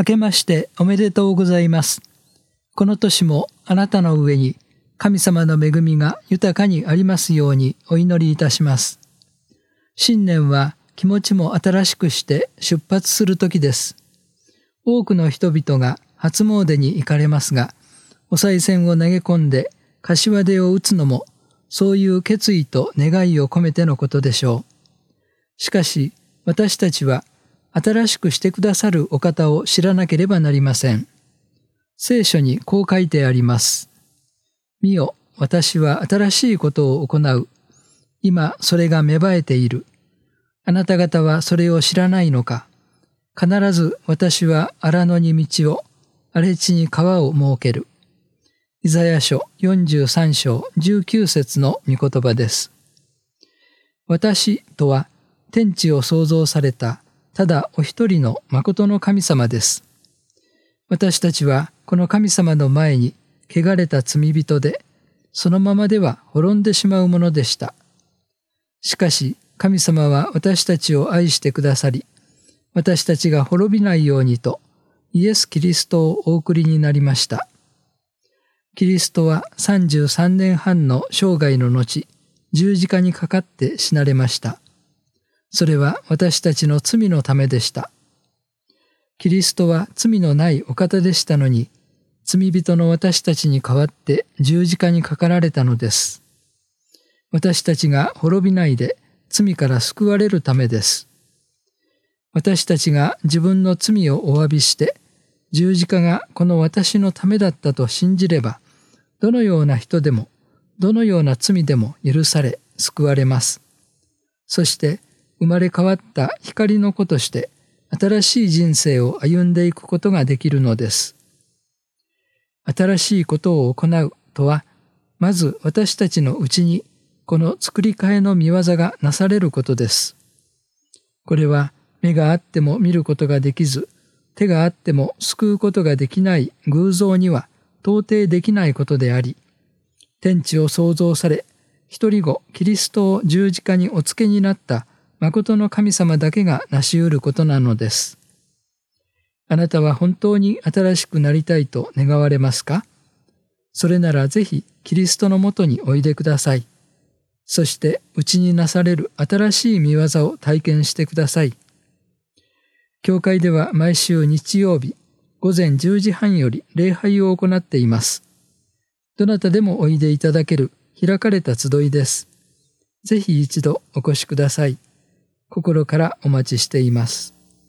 明けましておめでとうございます。この年もあなたの上に神様の恵みが豊かにありますようにお祈りいたします。新年は気持ちも新しくして出発する時です。多くの人々が初詣に行かれますが、お賽銭を投げ込んで柏手を打つのもそういう決意と願いを込めてのことでしょう。しかし私たちは新しくしてくださるお方を知らなければなりません。聖書にこう書いてあります。見よ、私は新しいことを行う。今それが芽生えている。あなた方はそれを知らないのか。必ず私は荒野に道を、荒れ地に川を設ける。イザヤ書43章19節の御言葉です。私とは天地を創造されたただお一人の誠の神様です。私たちはこの神様の前に汚れた罪人で、そのままでは滅んでしまうものでした。しかし神様は私たちを愛してくださり、私たちが滅びないようにと、イエス・キリストをお送りになりました。キリストは33年半の生涯の後、十字架にかかって死なれました。それは私たちの罪のためでした。キリストは罪のないお方でしたのに、罪人の私たちに代わって十字架にかかられたのです。私たちが滅びないで罪から救われるためです。私たちが自分の罪をお詫びして、十字架がこの私のためだったと信じれば、どのような人でも、どのような罪でも許され、救われます。そして、生まれ変わった光の子として新しい人生を歩んでいくことができるのです。新しいことを行うとは、まず私たちのうちにこの作り変えの見業がなされることです。これは目があっても見ることができず、手があっても救うことができない偶像には到底できないことであり、天地を創造され、一人後キリストを十字架にお付けになった誠の神様だけが成し得ることなのです。あなたは本当に新しくなりたいと願われますか？それならぜひキリストのもとにおいでください。そしてうちになされる新しい見業を体験してください。教会では毎週日曜日午前10時半より礼拝を行っています。どなたでもおいでいただける開かれた集いです。ぜひ一度お越しください。心からお待ちしています。